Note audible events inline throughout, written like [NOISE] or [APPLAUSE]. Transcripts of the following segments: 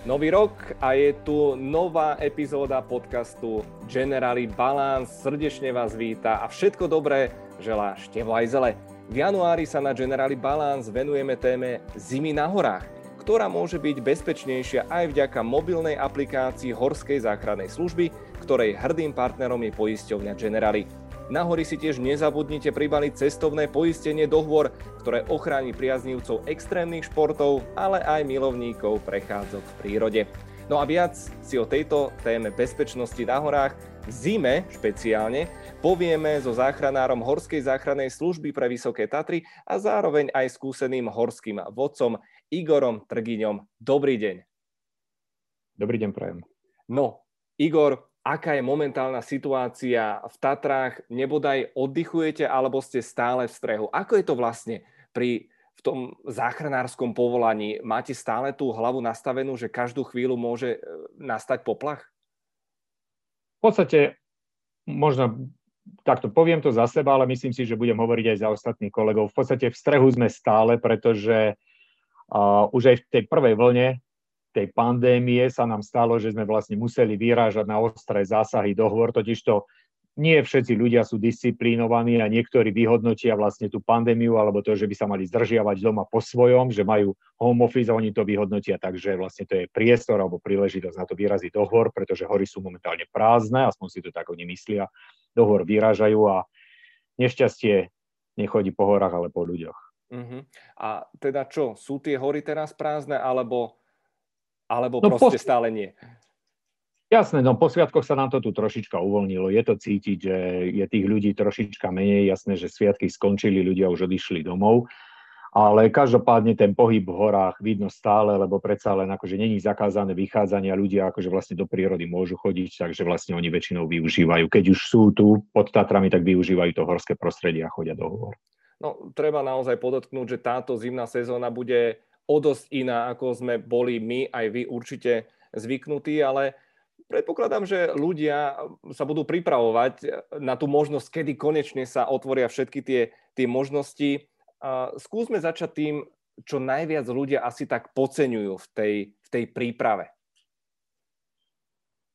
Nový rok a je tu nová epizóda podcastu Generali Balance. Srdečne vás víta a všetko dobré želá Števo Ajzele. V januári sa na Generali Balance venujeme téme Zimy na horách, ktorá môže byť bezpečnejšia aj vďaka mobilnej aplikácii Horskej záchrannej služby, ktorej hrdým partnerom je poisťovňa Generali. Na hory si tiež nezabudnite pribaliť cestovné poistenie dohôr, ktoré ochráni priaznívcov extrémnych športov, ale aj milovníkov prechádzok v prírode. No a viac si o tejto téme bezpečnosti na horách v zime špeciálne povieme so záchranárom Horskej záchrannej služby pre Vysoké Tatry a zároveň aj skúseným horským vodcom Igorom Trgiňom. Dobrý deň. Dobrý deň, prajem. No, Igor, aká je momentálna situácia v Tatrách, nebodaj oddychujete alebo ste stále v strehu. Ako je to vlastne pri v tom záchranárskom povolaní? Máte stále tú hlavu nastavenú, že každú chvíľu môže e, nastať poplach? V podstate, možno takto poviem to za seba, ale myslím si, že budem hovoriť aj za ostatných kolegov. V podstate v strehu sme stále, pretože uh, už aj v tej prvej vlne tej pandémie sa nám stalo, že sme vlastne museli vyrážať na ostré zásahy dohovor, totižto nie všetci ľudia sú disciplínovaní a niektorí vyhodnotia vlastne tú pandémiu alebo to, že by sa mali zdržiavať doma po svojom, že majú home office a oni to vyhodnotia, takže vlastne to je priestor alebo príležitosť na to vyraziť dohovor, pretože hory sú momentálne prázdne, aspoň si to tak oni myslia, dohovor vyrážajú a nešťastie nechodí po horách, ale po ľuďoch. Uh-huh. A teda čo, sú tie hory teraz prázdne, alebo alebo no, proste po... stále nie? Jasné, no po sviatkoch sa nám to tu trošička uvoľnilo. Je to cítiť, že je tých ľudí trošička menej. Jasné, že sviatky skončili, ľudia už odišli domov. Ale každopádne ten pohyb v horách vidno stále, lebo predsa len akože není zakázané vychádzanie a ľudia akože vlastne do prírody môžu chodiť, takže vlastne oni väčšinou využívajú. Keď už sú tu pod Tatrami, tak využívajú to horské prostredie a chodia do hor. No, treba naozaj podotknúť, že táto zimná sezóna bude o dosť iná, ako sme boli my, aj vy určite zvyknutí, ale predpokladám, že ľudia sa budú pripravovať na tú možnosť, kedy konečne sa otvoria všetky tie, tie možnosti. Skúsme začať tým, čo najviac ľudia asi tak podceňujú v tej, v tej príprave.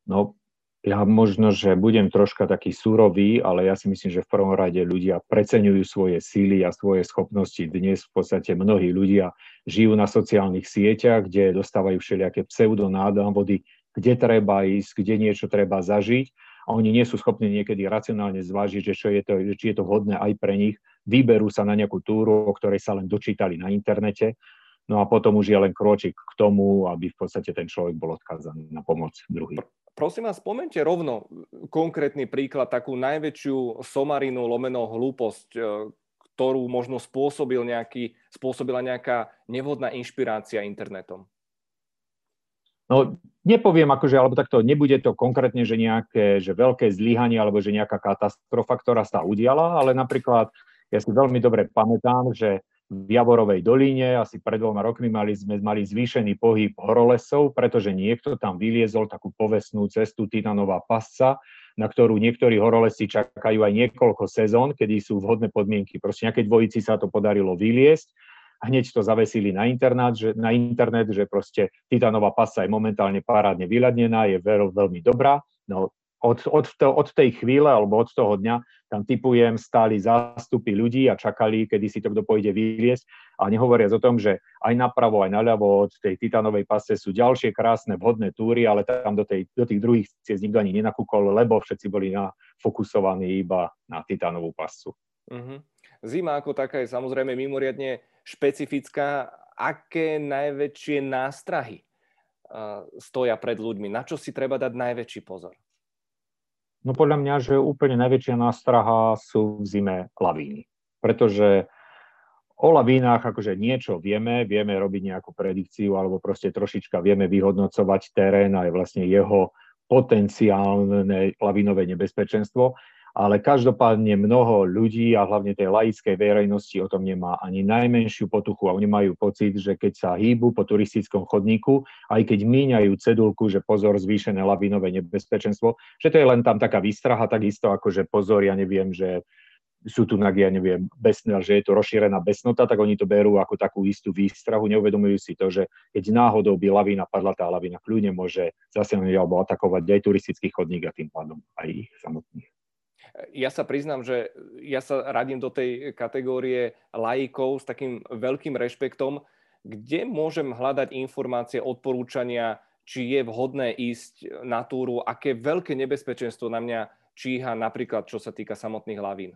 No, ja možno, že budem troška taký súrový, ale ja si myslím, že v prvom rade ľudia preceňujú svoje síly a svoje schopnosti. Dnes v podstate mnohí ľudia žijú na sociálnych sieťach, kde dostávajú všelijaké pseudonávody, kde treba ísť, kde niečo treba zažiť a oni nie sú schopní niekedy racionálne zvážiť, že čo je to, či je to vhodné aj pre nich. Vyberú sa na nejakú túru, o ktorej sa len dočítali na internete No a potom už je len kročík k tomu, aby v podstate ten človek bol odkázaný na pomoc druhým. Prosím vás, spomente rovno konkrétny príklad, takú najväčšiu somarinu lomeno hlúposť, e, ktorú možno spôsobil nejaký, spôsobila nejaká nevhodná inšpirácia internetom. No, nepoviem akože, alebo takto, nebude to konkrétne, že nejaké, že veľké zlyhanie, alebo že nejaká katastrofa, ktorá sa udiala, ale napríklad, ja si veľmi dobre pamätám, že v Javorovej dolíne, asi pred dvoma rokmi mali sme mali zvýšený pohyb horolesov, pretože niekto tam vyliezol takú povestnú cestu Titanová pasca, na ktorú niektorí horolesi čakajú aj niekoľko sezón, kedy sú vhodné podmienky. Proste nejakej dvojici sa to podarilo vyliesť, hneď to zavesili na internet, že, na internet, že proste Titanová pasa je momentálne parádne vyľadnená, je veľ, veľmi dobrá. No, od, od, to, od tej chvíle alebo od toho dňa tam typujem stáli zástupy ľudí a čakali, kedy si to kto pôjde vyliesť. A nehovoriac o tom, že aj napravo, aj naľavo od tej titanovej pase sú ďalšie krásne vhodné túry, ale tam do, tej, do tých druhých ciest nikto ani nenakúkol, lebo všetci boli nafokusovaní iba na titanovú pasu. Uh-huh. Zima ako taká je samozrejme mimoriadne špecifická. Aké najväčšie nástrahy uh, stoja pred ľuďmi? Na čo si treba dať najväčší pozor? No podľa mňa, že úplne najväčšia nástraha sú v zime lavíny. Pretože o lavínach akože niečo vieme, vieme robiť nejakú predikciu alebo proste trošička vieme vyhodnocovať terén a aj vlastne jeho potenciálne lavínové nebezpečenstvo, ale každopádne mnoho ľudí a hlavne tej laickej verejnosti o tom nemá ani najmenšiu potuchu a oni majú pocit, že keď sa hýbu po turistickom chodníku, aj keď míňajú cedulku, že pozor, zvýšené lavinové nebezpečenstvo, že to je len tam taká výstraha, takisto ako, že pozor, ja neviem, že sú tu, ja neviem, besnel, že je to rozšírená besnota, tak oni to berú ako takú istú výstrahu, neuvedomujú si to, že keď náhodou by lavína padla, tá lavína kľudne môže zasiahnuť alebo atakovať aj turistický chodník a tým pádom aj ich samotných. Ja sa priznám, že ja sa radím do tej kategórie laikov s takým veľkým rešpektom, kde môžem hľadať informácie, odporúčania, či je vhodné ísť na túru, aké veľké nebezpečenstvo na mňa číha napríklad, čo sa týka samotných lavín.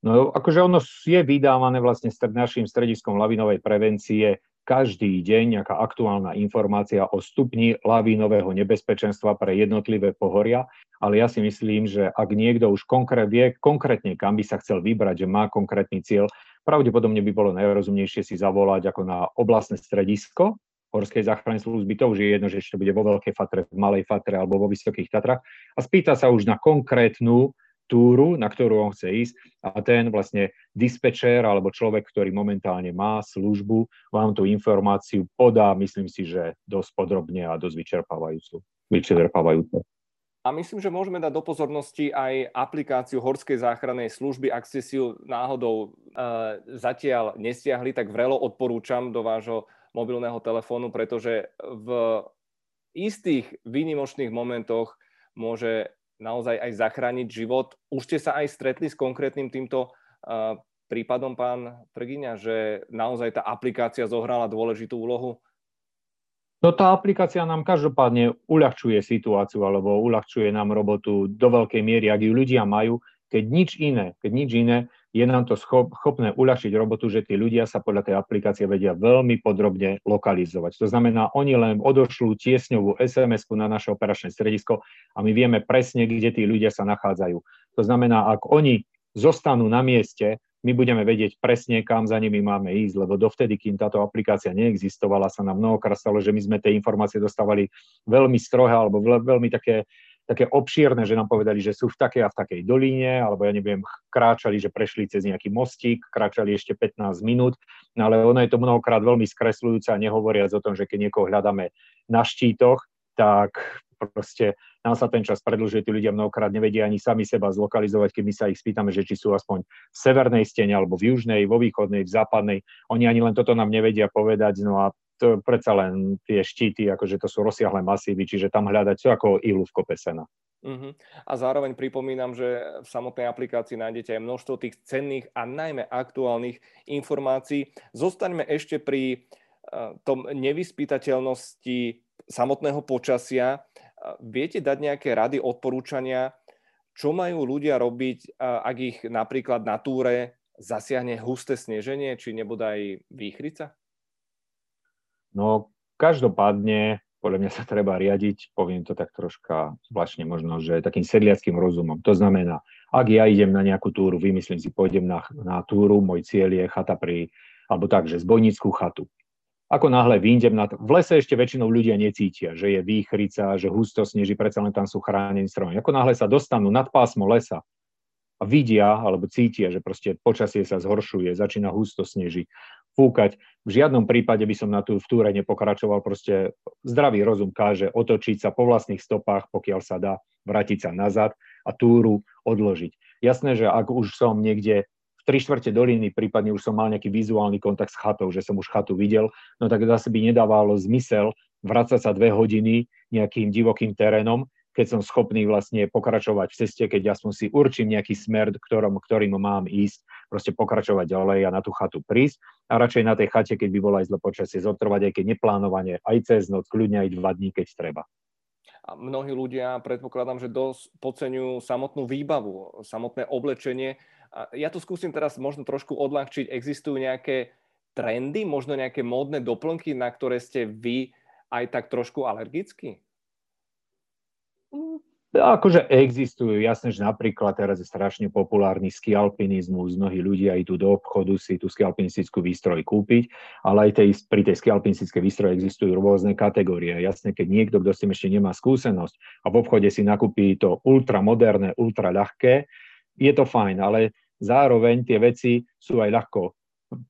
No akože ono je vydávané vlastne našim strediskom lavinovej prevencie každý deň nejaká aktuálna informácia o stupni lavínového nebezpečenstva pre jednotlivé pohoria, ale ja si myslím, že ak niekto už konkrét, vie konkrétne, kam by sa chcel vybrať, že má konkrétny cieľ, pravdepodobne by bolo najrozumnejšie si zavolať ako na oblastné stredisko Horskej záchrannej služby, to už je jedno, že ešte bude vo Veľkej Fatre, v Malej Fatre alebo vo Vysokých Tatrach. A spýta sa už na konkrétnu túru, na ktorú on chce ísť a ten vlastne dispečer alebo človek, ktorý momentálne má službu, vám tú informáciu podá, myslím si, že dosť podrobne a dosť vyčerpávajúcu. vyčerpávajúce. A myslím, že môžeme dať do pozornosti aj aplikáciu Horskej záchrannej služby. Ak ste si ju náhodou uh, zatiaľ nestiahli, tak vrelo odporúčam do vášho mobilného telefónu, pretože v istých výnimočných momentoch môže naozaj aj zachrániť život. Už ste sa aj stretli s konkrétnym týmto uh, prípadom, pán Trgiňa, že naozaj tá aplikácia zohrala dôležitú úlohu? No tá aplikácia nám každopádne uľahčuje situáciu alebo uľahčuje nám robotu do veľkej miery, ak ju ľudia majú, keď nič iné, keď nič iné, je nám to schop, schopné uľahčiť robotu, že tí ľudia sa podľa tej aplikácie vedia veľmi podrobne lokalizovať. To znamená, oni len odošľú tiesňovú sms na naše operačné stredisko a my vieme presne, kde tí ľudia sa nachádzajú. To znamená, ak oni zostanú na mieste, my budeme vedieť presne, kam za nimi máme ísť, lebo dovtedy, kým táto aplikácia neexistovala, sa nám mnohokrát stalo, že my sme tie informácie dostávali veľmi strohé alebo veľmi také také obšírne, že nám povedali, že sú v takej a v takej dolíne, alebo ja neviem, kráčali, že prešli cez nejaký mostík, kráčali ešte 15 minút, no ale ono je to mnohokrát veľmi skresľujúce a nehovoriac o tom, že keď niekoho hľadáme na štítoch, tak proste nám sa ten čas predlžuje, tí ľudia mnohokrát nevedia ani sami seba zlokalizovať, keď my sa ich spýtame, že či sú aspoň v severnej stene, alebo v južnej, vo východnej, v západnej. Oni ani len toto nám nevedia povedať, no a to predsa len tie štíty, akože to sú rozsiahle masívy, čiže tam hľadať ako ilu v kope sena. Uh-huh. A zároveň pripomínam, že v samotnej aplikácii nájdete aj množstvo tých cenných a najmä aktuálnych informácií. Zostaňme ešte pri uh, tom nevyspytateľnosti samotného počasia. Uh, viete dať nejaké rady, odporúčania, čo majú ľudia robiť, uh, ak ich napríklad na túre zasiahne husté sneženie, či nebodaj výchrica? No každopádne podľa mňa sa treba riadiť, poviem to tak troška zvláštne možno, že takým sedliackým rozumom. To znamená, ak ja idem na nejakú túru, vymyslím si, pôjdem na, na túru, môj cieľ je chata pri, alebo tak, že zbojnickú chatu. Ako náhle vyjdem na to, v lese ešte väčšinou ľudia necítia, že je výchrica, že husto sneží, predsa len tam sú chránení stromy. Ako náhle sa dostanú nad pásmo lesa a vidia alebo cítia, že proste počasie sa zhoršuje, začína husto snežiť, fúkať. V žiadnom prípade by som na tú v túre nepokračoval, proste zdravý rozum káže otočiť sa po vlastných stopách, pokiaľ sa dá, vrátiť sa nazad a túru odložiť. Jasné, že ak už som niekde v tri štvrte doliny, prípadne už som mal nejaký vizuálny kontakt s chatou, že som už chatu videl, no tak zase by nedávalo zmysel vrácať sa dve hodiny nejakým divokým terénom, keď som schopný vlastne pokračovať v ceste, keď aspoň si určím nejaký smer, ktorom, ktorým mám ísť, proste pokračovať ďalej a na tú chatu prísť. A radšej na tej chate, keď by bolo aj zle počasie, zotrvať aj keď neplánovanie, aj cez noc, kľudne aj dva dní, keď treba. A mnohí ľudia, predpokladám, že dosť podceňujú samotnú výbavu, samotné oblečenie. A ja to skúsim teraz možno trošku odľahčiť. Existujú nejaké trendy, možno nejaké módne doplnky, na ktoré ste vy aj tak trošku alergickí? Akože existujú, jasné, že napríklad teraz je strašne populárny skialpinizmus, mnohí ľudia idú do obchodu si tú skialpinistickú výstroj kúpiť, ale aj tej, pri tej skialpinistickej výstroji existujú rôzne kategórie. Jasné, keď niekto, kto s tým ešte nemá skúsenosť a v obchode si nakúpi to ultramoderné, ultraľahké, je to fajn, ale zároveň tie veci sú aj ľahko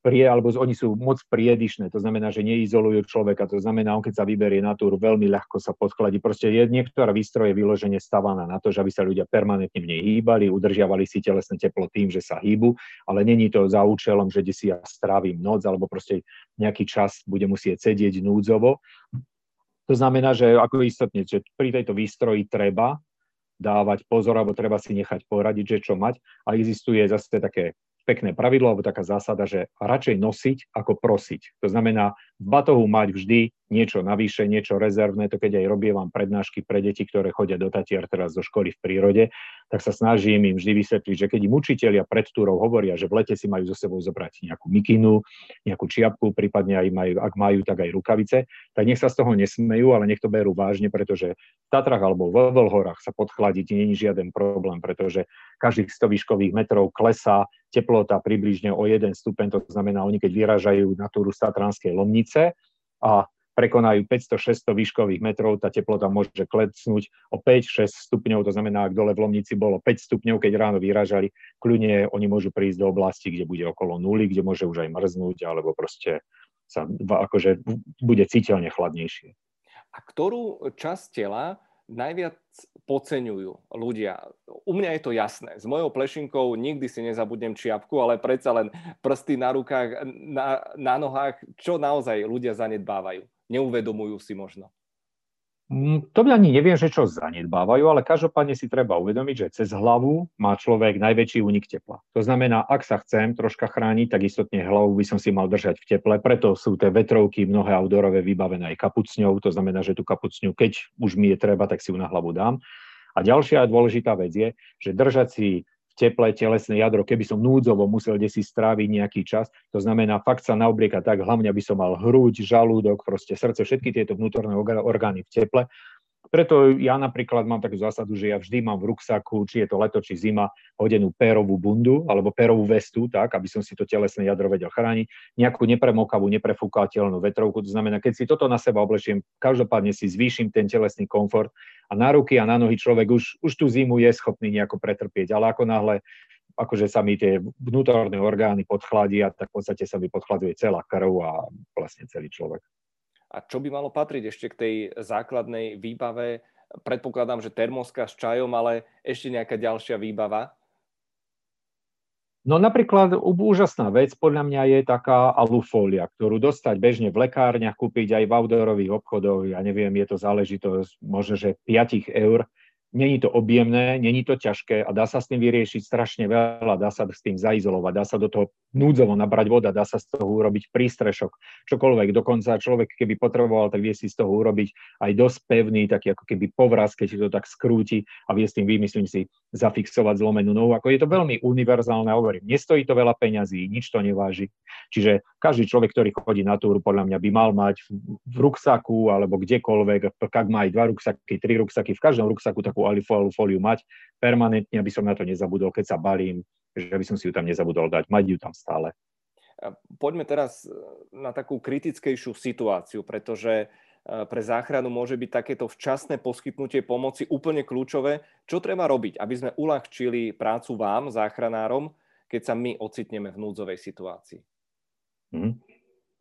prie, alebo oni sú moc priedišné, to znamená, že neizolujú človeka, to znamená, on keď sa vyberie na túru, veľmi ľahko sa podchladí. Proste je niektorá výstroj je vyloženie stavaná na to, že aby sa ľudia permanentne v nej hýbali, udržiavali si telesné teplo tým, že sa hýbu, ale není to za účelom, že si ja strávim noc, alebo proste nejaký čas bude musieť sedieť núdzovo. To znamená, že ako istotne, že pri tejto výstroji treba dávať pozor, alebo treba si nechať poradiť, že čo mať. A existuje zase také pekné pravidlo alebo taká zásada, že radšej nosiť ako prosiť. To znamená v batohu mať vždy niečo navyše, niečo rezervné, to keď aj robievam prednášky pre deti, ktoré chodia do Tatier teraz do školy v prírode, tak sa snažím im vždy vysvetliť, že keď im učiteľia pred túrou hovoria, že v lete si majú so sebou zobrať nejakú mikinu, nejakú čiapku, prípadne aj majú, ak majú, tak aj rukavice, tak nech sa z toho nesmejú, ale nech to berú vážne, pretože v Tatrach alebo vo Vlhorách sa podchladiť nie je žiaden problém, pretože každých 100 výškových metrov klesá teplota približne o 1 stupeň, to znamená, oni keď vyražajú na túru Statranskej Lomnice a prekonajú 500-600 výškových metrov, tá teplota môže klesnúť o 5-6 stupňov, to znamená, ak dole v Lomnici bolo 5 stupňov, keď ráno vyražali, kľudne oni môžu prísť do oblasti, kde bude okolo nuly, kde môže už aj mrznúť, alebo proste sa akože bude citeľne chladnejšie. A ktorú časť tela najviac podceňujú ľudia. U mňa je to jasné. S mojou plešinkou nikdy si nezabudnem čiapku, ale predsa len prsty na rukách, na, na nohách, čo naozaj ľudia zanedbávajú. Neuvedomujú si možno. Mm, to ani neviem, že čo zanedbávajú, ale každopádne si treba uvedomiť, že cez hlavu má človek najväčší únik tepla. To znamená, ak sa chcem troška chrániť, tak istotne hlavu by som si mal držať v teple. Preto sú tie vetrovky mnohé outdoorové vybavené aj kapucňou. To znamená, že tú kapucňu, keď už mi je treba, tak si ju na hlavu dám. A ďalšia dôležitá vec je, že držať si teplé telesné jadro, keby som núdzovo musel si stráviť nejaký čas. To znamená, fakt sa naobliekať tak, hlavne aby som mal hruď, žalúdok, proste srdce, všetky tieto vnútorné orgány v teple. Preto ja napríklad mám takú zásadu, že ja vždy mám v ruksaku, či je to leto, či zima, hodenú pérovú bundu alebo pérovú vestu, tak, aby som si to telesné jadro vedel chrániť, nejakú nepremokavú, neprefúkateľnú vetrovku. To znamená, keď si toto na seba oblečiem, každopádne si zvýšim ten telesný komfort a na ruky a na nohy človek už, už tú zimu je schopný nejako pretrpieť, ale ako náhle akože sa mi tie vnútorné orgány podchladia, tak v podstate sa mi podchladzuje celá krv a vlastne celý človek. A čo by malo patriť ešte k tej základnej výbave? Predpokladám, že termoska s čajom, ale ešte nejaká ďalšia výbava? No napríklad úžasná vec podľa mňa je taká alufólia, ktorú dostať bežne v lekárniach, kúpiť aj v outdoorových obchodoch, ja neviem, je to záležitosť možno, že 5 eur, Není to objemné, není to ťažké a dá sa s tým vyriešiť strašne veľa, dá sa s tým zaizolovať, dá sa do toho núdzovo nabrať voda, dá sa z toho urobiť prístrešok, čokoľvek. Dokonca človek, keby potreboval, tak vie si z toho urobiť aj dosť pevný, taký ako keby povraz, keď si to tak skrúti a vie s tým, vymyslím si, zafixovať zlomenú nohu. Ako je to veľmi univerzálne, hovorím, nestojí to veľa peňazí, nič to neváži. Čiže každý človek, ktorý chodí na túru, podľa mňa by mal mať v ruksaku alebo kdekoľvek, ak má aj dva ruksaky, tri ruksaky, v každom ruksaku takú fóliu mať permanentne, aby som na to nezabudol, keď sa balím, že by som si ju tam nezabudol dať, mať ju tam stále. Poďme teraz na takú kritickejšiu situáciu, pretože e, pre záchranu môže byť takéto včasné poskytnutie pomoci úplne kľúčové. Čo treba robiť, aby sme uľahčili prácu vám, záchranárom, keď sa my ocitneme v núdzovej situácii? Mm.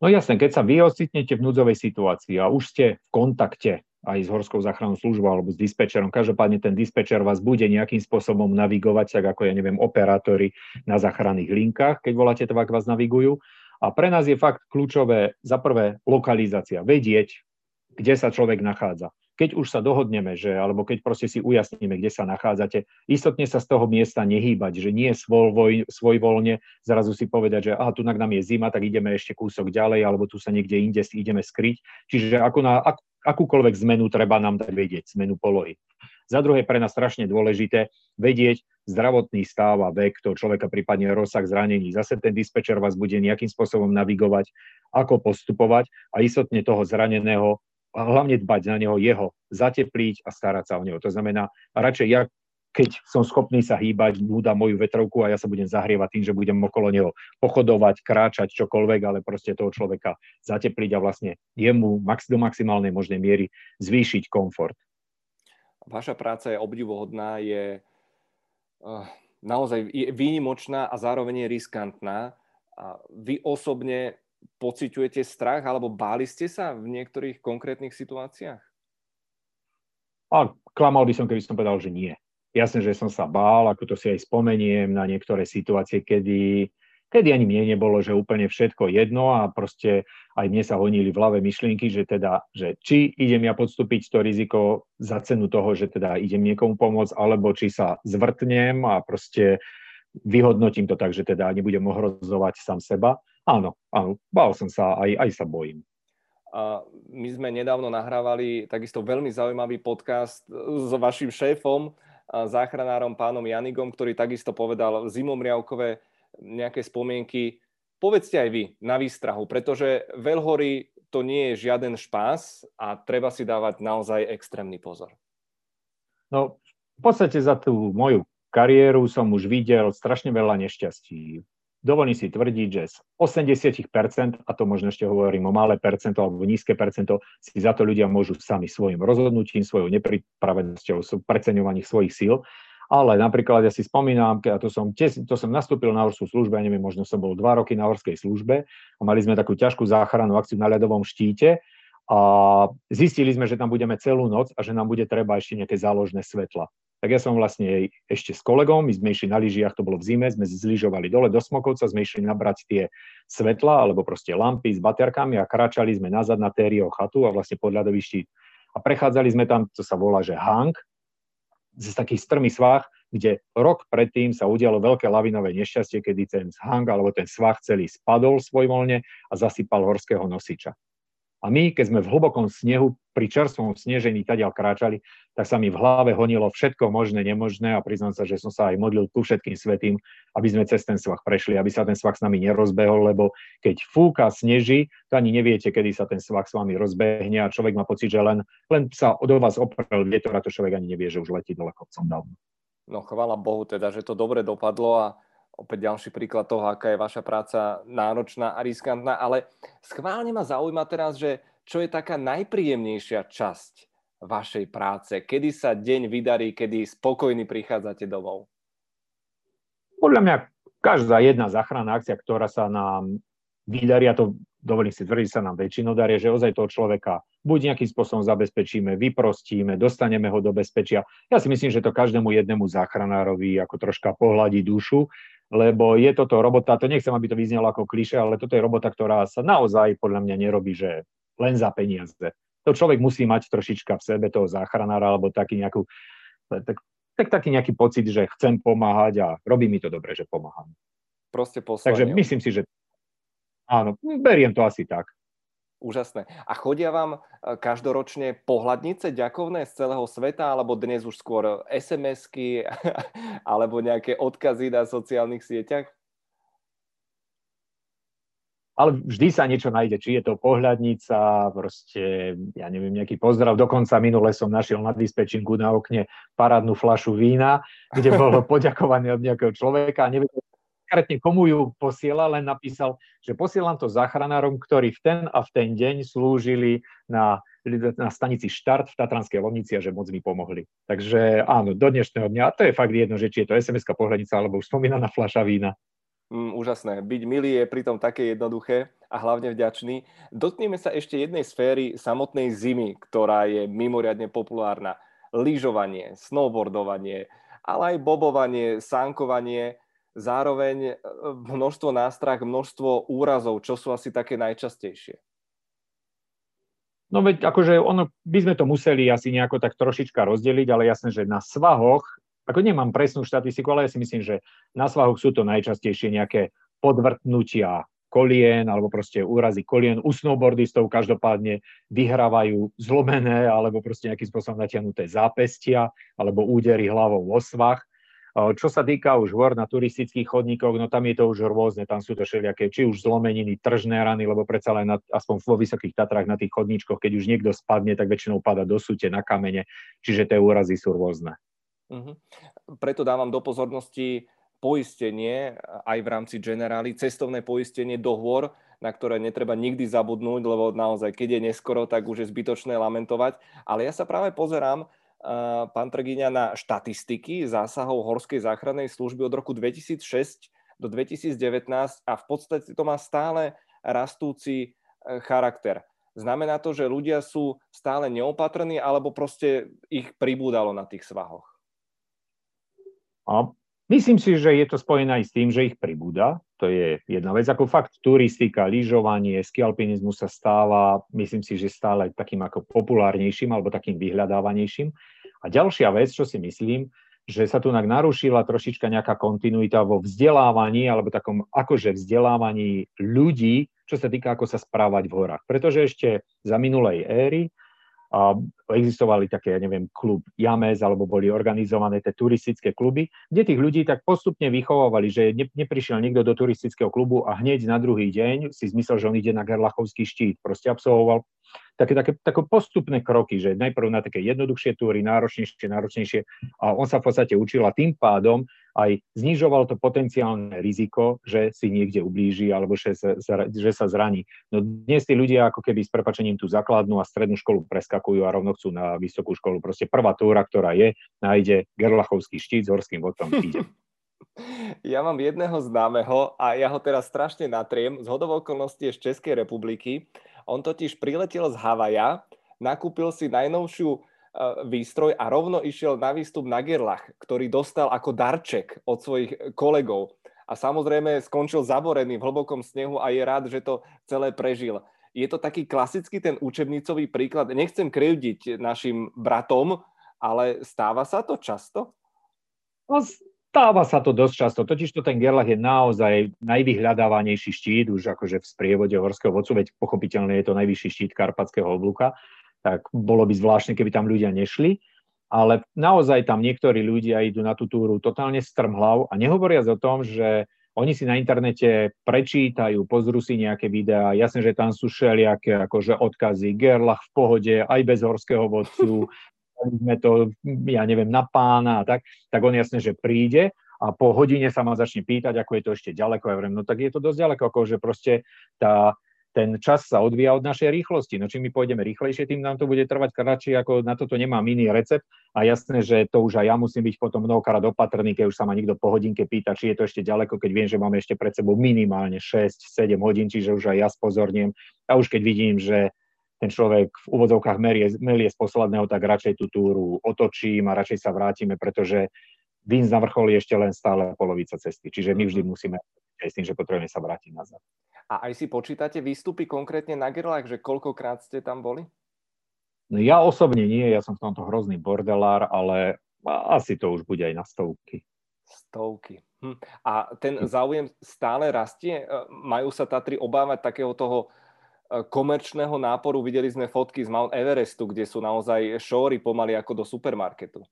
No jasne, keď sa vy ocitnete v núdzovej situácii a už ste v kontakte aj s horskou záchrannou službou alebo s dispečerom. Každopádne ten dispečer vás bude nejakým spôsobom navigovať, tak ako ja neviem, operátori na záchranných linkách, keď voláte, tak vás navigujú. A pre nás je fakt kľúčové za prvé lokalizácia, vedieť, kde sa človek nachádza. Keď už sa dohodneme, že, alebo keď proste si ujasníme, kde sa nachádzate, istotne sa z toho miesta nehýbať, že nie svoj, voľne, zrazu si povedať, že aha, tu nám je zima, tak ideme ešte kúsok ďalej, alebo tu sa niekde inde ideme skryť. Čiže ako na, ak, akúkoľvek zmenu treba nám dať vedieť, zmenu polohy. Za druhé, pre nás strašne dôležité vedieť zdravotný stav a vek toho človeka, prípadne rozsah zranení. Zase ten dispečer vás bude nejakým spôsobom navigovať, ako postupovať a istotne toho zraneného a hlavne dbať na neho, jeho, zatepliť a starať sa o neho. To znamená, radšej ja keď som schopný sa hýbať, dá moju vetrovku a ja sa budem zahrievať tým, že budem okolo neho pochodovať, kráčať, čokoľvek, ale proste toho človeka zatepliť a vlastne jemu max, do maximálnej možnej miery zvýšiť komfort. Vaša práca je obdivuhodná, je uh, naozaj výnimočná a zároveň je riskantná. Vy osobne pociťujete strach alebo báli ste sa v niektorých konkrétnych situáciách? A klamal by som, keby som povedal, že nie. Jasne, že som sa bál, ako to si aj spomeniem na niektoré situácie, kedy, kedy ani mne nebolo, že úplne všetko jedno a proste aj mne sa honili v hlave myšlienky, že teda, že či idem ja podstúpiť to riziko za cenu toho, že teda idem niekomu pomôcť, alebo či sa zvrtnem a proste vyhodnotím to tak, že teda nebudem ohrozovať sám seba. Áno, áno, bál som sa, aj, aj sa bojím. A my sme nedávno nahrávali takisto veľmi zaujímavý podcast s vašim šéfom, záchranárom pánom Janigom, ktorý takisto povedal zimomriavkové nejaké spomienky. Povedzte aj vy na výstrahu, pretože veľhory to nie je žiaden špás a treba si dávať naozaj extrémny pozor. No, v podstate za tú moju kariéru som už videl strašne veľa nešťastí dovolím si tvrdiť, že z 80%, a to možno ešte hovorím o malé percento alebo nízke percento, si za to ľudia môžu sami svojim rozhodnutím, svojou nepripravenosťou, preceňovaním svojich síl. Ale napríklad ja si spomínam, to som, to som nastúpil na horskú službu, ja neviem, možno som bol dva roky na horskej službe a mali sme takú ťažkú záchranu akciu na ľadovom štíte a zistili sme, že tam budeme celú noc a že nám bude treba ešte nejaké záložné svetla tak ja som vlastne ešte s kolegom, my sme išli na lyžiach, to bolo v zime, sme zlyžovali dole do Smokovca, sme išli nabrať tie svetla alebo proste lampy s baterkami a kráčali sme nazad na Tério chatu a vlastne pod ľadový. A prechádzali sme tam, čo sa volá, že hang, z takých strmý svah, kde rok predtým sa udialo veľké lavinové nešťastie, kedy ten hang alebo ten svah celý spadol svojvoľne a zasypal horského nosiča. A my, keď sme v hlbokom snehu, pri čerstvom snežení tadiaľ kráčali, tak sa mi v hlave honilo všetko možné, nemožné a priznám sa, že som sa aj modlil ku všetkým svetým, aby sme cez ten svach prešli, aby sa ten svach s nami nerozbehol, lebo keď fúka, sneží, to ani neviete, kedy sa ten svach s vami rozbehne a človek má pocit, že len, len sa od vás oprel vietor a to človek ani nevie, že už letí dole kopcom dávno. No chvála Bohu teda, že to dobre dopadlo a opäť ďalší príklad toho, aká je vaša práca náročná a riskantná, ale schválne ma zaujíma teraz, že čo je taká najpríjemnejšia časť vašej práce? Kedy sa deň vydarí, kedy spokojný prichádzate domov? Podľa mňa každá jedna záchranná akcia, ktorá sa nám vydarí, a to dovolím si tvrdiť, sa nám väčšinou darí, že ozaj toho človeka buď nejakým spôsobom zabezpečíme, vyprostíme, dostaneme ho do bezpečia. Ja si myslím, že to každému jednému záchranárovi ako troška pohľadí dušu lebo je toto robota, to nechcem, aby to vyznelo ako kliše, ale toto je robota, ktorá sa naozaj podľa mňa nerobí, že len za peniaze. To človek musí mať trošička v sebe toho záchranára, alebo taký, nejakú, tak, tak, taký nejaký pocit, že chcem pomáhať a robí mi to dobre, že pomáham. Proste poslanie. Takže myslím si, že áno, beriem to asi tak. Úžasné. A chodia vám e, každoročne pohľadnice ďakovné z celého sveta, alebo dnes už skôr SMS-ky, [LAUGHS] alebo nejaké odkazy na sociálnych sieťach? ale vždy sa niečo nájde, či je to pohľadnica, proste, ja neviem, nejaký pozdrav. Dokonca minule som našiel na dispečinku na okne parádnu flašu vína, kde bolo [LAUGHS] poďakované od nejakého človeka neviem, konkrétne komu ju posiela, len napísal, že posielam to záchranárom, ktorí v ten a v ten deň slúžili na, na stanici Štart v Tatranskej Lomnici a že moc mi pomohli. Takže áno, do dnešného dňa, a to je fakt jedno, že či je to SMS-ka pohľadnica alebo už spomínaná fľaša vína. Mm, úžasné. Byť milý je pritom také jednoduché a hlavne vďačný. Dotkneme sa ešte jednej sféry samotnej zimy, ktorá je mimoriadne populárna. Lyžovanie, snowboardovanie, ale aj bobovanie, sánkovanie zároveň e, množstvo nástrah, množstvo úrazov, čo sú asi také najčastejšie? No veď akože ono, by sme to museli asi nejako tak trošička rozdeliť, ale jasné, že na svahoch, ako nemám presnú štatistiku, ale ja si myslím, že na svahoch sú to najčastejšie nejaké podvrtnutia kolien alebo proste úrazy kolien. U snowboardistov každopádne vyhrávajú zlomené alebo proste nejakým spôsobom natiahnuté zápestia alebo údery hlavou vo svach. Čo sa týka už hôr na turistických chodníkoch, no tam je to už rôzne, tam sú to všelijaké, či už zlomeniny, tržné rany, lebo predsa len na, aspoň vo vysokých Tatrách na tých chodníčkoch, keď už niekto spadne, tak väčšinou pada do súte na kamene, čiže tie úrazy sú rôzne. Uh-huh. Preto dávam do pozornosti poistenie aj v rámci generály, cestovné poistenie do hôr, na ktoré netreba nikdy zabudnúť, lebo naozaj, keď je neskoro, tak už je zbytočné lamentovať. Ale ja sa práve pozerám, pán Trgiňa, na štatistiky zásahov Horskej záchrannej služby od roku 2006 do 2019 a v podstate to má stále rastúci e, charakter. Znamená to, že ľudia sú stále neopatrní alebo proste ich pribúdalo na tých svahoch? A myslím si, že je to spojené aj s tým, že ich pribúda. To je jedna vec. Ako fakt turistika, lyžovanie, skialpinizmus sa stáva, myslím si, že stále takým ako populárnejším alebo takým vyhľadávanejším. A ďalšia vec, čo si myslím, že sa tu narušila trošička nejaká kontinuita vo vzdelávaní alebo takom akože vzdelávaní ľudí, čo sa týka ako sa správať v horách. Pretože ešte za minulej éry existovali také, ja neviem, klub James, alebo boli organizované tie turistické kluby, kde tých ľudí tak postupne vychovávali, že ne, neprišiel niekto do turistického klubu a hneď na druhý deň si zmyslel, že on ide na Gerlachovský štít. Proste absolvoval také, také, také postupné kroky, že najprv na také jednoduchšie túry, náročnejšie, náročnejšie a on sa v podstate učil a tým pádom aj znižoval to potenciálne riziko, že si niekde ublíži alebo že sa, že sa zraní. No dnes tí ľudia ako keby s prepačením tú základnú a strednú školu preskakujú a rovno chcú na vysokú školu. Proste prvá túra, ktorá je, nájde Gerlachovský štít s horským vodcom, ide. [LAUGHS] Ja mám jedného známeho a ja ho teraz strašne natriem. Z hodov okolností je z Českej republiky on totiž priletel z Havaja, nakúpil si najnovšiu výstroj a rovno išiel na výstup na Gerlach, ktorý dostal ako darček od svojich kolegov. A samozrejme skončil zaborený v hlbokom snehu a je rád, že to celé prežil. Je to taký klasický ten učebnicový príklad. Nechcem krivdiť našim bratom, ale stáva sa to často? No, Stáva sa to dosť často, totiž to ten Gerlach je naozaj najvyhľadávanejší štít, už akože v sprievode horského vodcu, veď pochopiteľne je to najvyšší štít karpatského oblúka, tak bolo by zvláštne, keby tam ľudia nešli, ale naozaj tam niektorí ľudia idú na tú túru totálne strmhlav a nehovoriac o tom, že oni si na internete prečítajú, pozrú si nejaké videá, jasne, že tam sú všelijaké akože odkazy, Gerlach v pohode, aj bez horského vodcu, [LAUGHS] sme to, ja neviem, na pána a tak, tak on jasne, že príde a po hodine sa ma začne pýtať, ako je to ešte ďaleko. Ja hovorím, no tak je to dosť ďaleko, ako že proste tá, ten čas sa odvíja od našej rýchlosti. No čím my pôjdeme rýchlejšie, tým nám to bude trvať kratšie, ako na toto nemám iný recept. A jasné, že to už aj ja musím byť potom mnohokrát opatrný, keď už sa ma niekto po hodinke pýta, či je to ešte ďaleko, keď viem, že máme ešte pred sebou minimálne 6-7 hodín, čiže už aj ja spozorniem. A už keď vidím, že ten človek v úvodzovkách melie, melie z posledného, tak radšej tú túru otočím a radšej sa vrátime, pretože Vinc na vrchol je ešte len stále polovica cesty. Čiže my vždy musíme aj s tým, že potrebujeme sa vrátiť nazad. A aj si počítate výstupy konkrétne na Gerlach, že koľkokrát ste tam boli? No ja osobne nie, ja som v tomto hrozný bordelár, ale asi to už bude aj na stovky. Stovky. Hm. A ten hm. záujem stále rastie? E, majú sa Tatry obávať takého toho komerčného náporu. Videli sme fotky z Mount Everestu, kde sú naozaj šóry pomaly ako do supermarketu.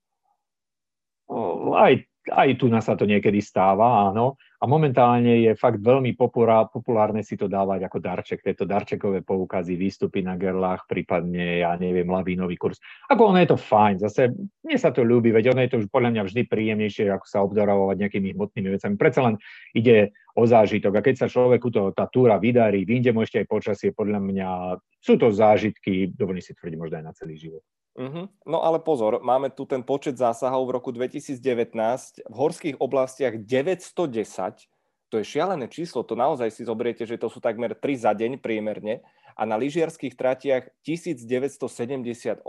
Aj, aj tu nás sa to niekedy stáva, áno. A momentálne je fakt veľmi populárne si to dávať ako darček, tieto darčekové poukazy, výstupy na gerlách, prípadne, ja neviem, lavínový kurz. Ako ono je to fajn, zase mne sa to ľúbi, veď ono je to už podľa mňa vždy príjemnejšie, ako sa obdarovať nejakými hmotnými vecami. Predsa len ide o zážitok. A keď sa človeku to, tá túra vydarí, vyjde mu ešte aj počasie, podľa mňa sú to zážitky, dovolím si tvrdiť, možno aj na celý život. Uh-huh. No ale pozor, máme tu ten počet zásahov v roku 2019, v horských oblastiach 910, to je šialené číslo, to naozaj si zobriete, že to sú takmer 3 za deň priemerne a na lyžiarských tratiach 1978.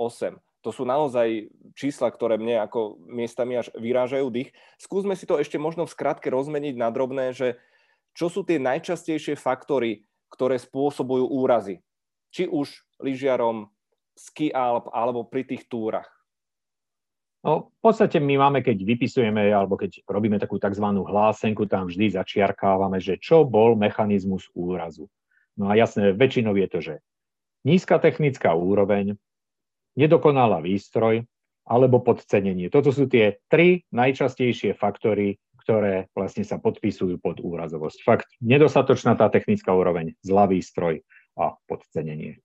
To sú naozaj čísla, ktoré mne ako miestami až vyrážajú dých. Skúsme si to ešte možno v skratke rozmeniť na drobné, že čo sú tie najčastejšie faktory, ktoré spôsobujú úrazy? Či už lyžiarom, ski alp alebo pri tých túrach? No, v podstate my máme, keď vypisujeme alebo keď robíme takú tzv. hlásenku, tam vždy začiarkávame, že čo bol mechanizmus úrazu. No a jasne, väčšinou je to, že nízka technická úroveň, nedokonalá výstroj alebo podcenenie. Toto sú tie tri najčastejšie faktory, ktoré vlastne sa podpisujú pod úrazovosť. Fakt, nedostatočná tá technická úroveň, zlá výstroj a podcenenie.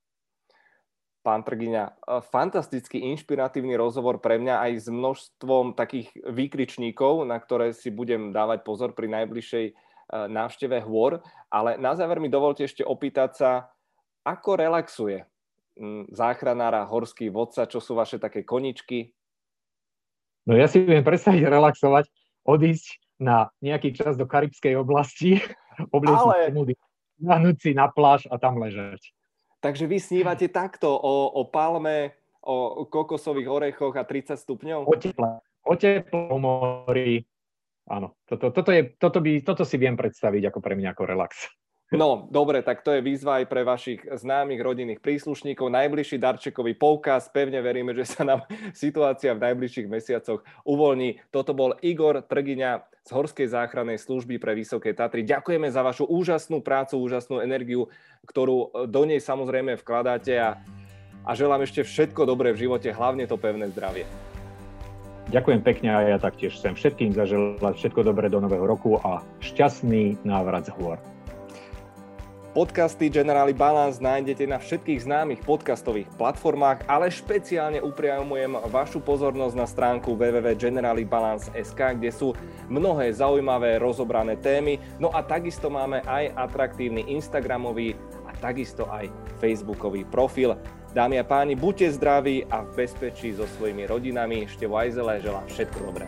Pán Trgiňa, e, fantastický, inšpiratívny rozhovor pre mňa aj s množstvom takých výkričníkov, na ktoré si budem dávať pozor pri najbližšej e, návšteve hôr. Ale na záver mi dovolte ešte opýtať sa, ako relaxuje záchranára, horský vodca, čo sú vaše také koničky? No ja si viem predstaviť relaxovať, odísť na nejaký čas do karibskej oblasti, [LAUGHS] obliecť Ale... si na pláž a tam ležať. Takže vy snívate takto o, o palme, o kokosových orechoch a 30 stupňov? O teple, o teple, o mori. Áno, toto, toto, je, toto, by, toto si viem predstaviť ako pre mňa ako relax. [LAUGHS] No, dobre, tak to je výzva aj pre vašich známych rodinných príslušníkov. Najbližší darčekový poukaz. Pevne veríme, že sa nám [LAUGHS] situácia v najbližších mesiacoch uvoľní. Toto bol Igor Trgiňa z Horskej záchrannej služby pre Vysoké Tatry. Ďakujeme za vašu úžasnú prácu, úžasnú energiu, ktorú do nej samozrejme vkladáte a, a želám ešte všetko dobré v živote, hlavne to pevné zdravie. Ďakujem pekne a ja taktiež chcem všetkým zaželať všetko dobré do nového roku a šťastný návrat z hôr. Podcasty Generali Balance nájdete na všetkých známych podcastových platformách, ale špeciálne upriamujem vašu pozornosť na stránku www.generalibalance.sk, kde sú mnohé zaujímavé rozobrané témy. No a takisto máme aj atraktívny Instagramový a takisto aj Facebookový profil. Dámy a páni, buďte zdraví a v bezpečí so svojimi rodinami. Števo Ajzele želám všetko dobré.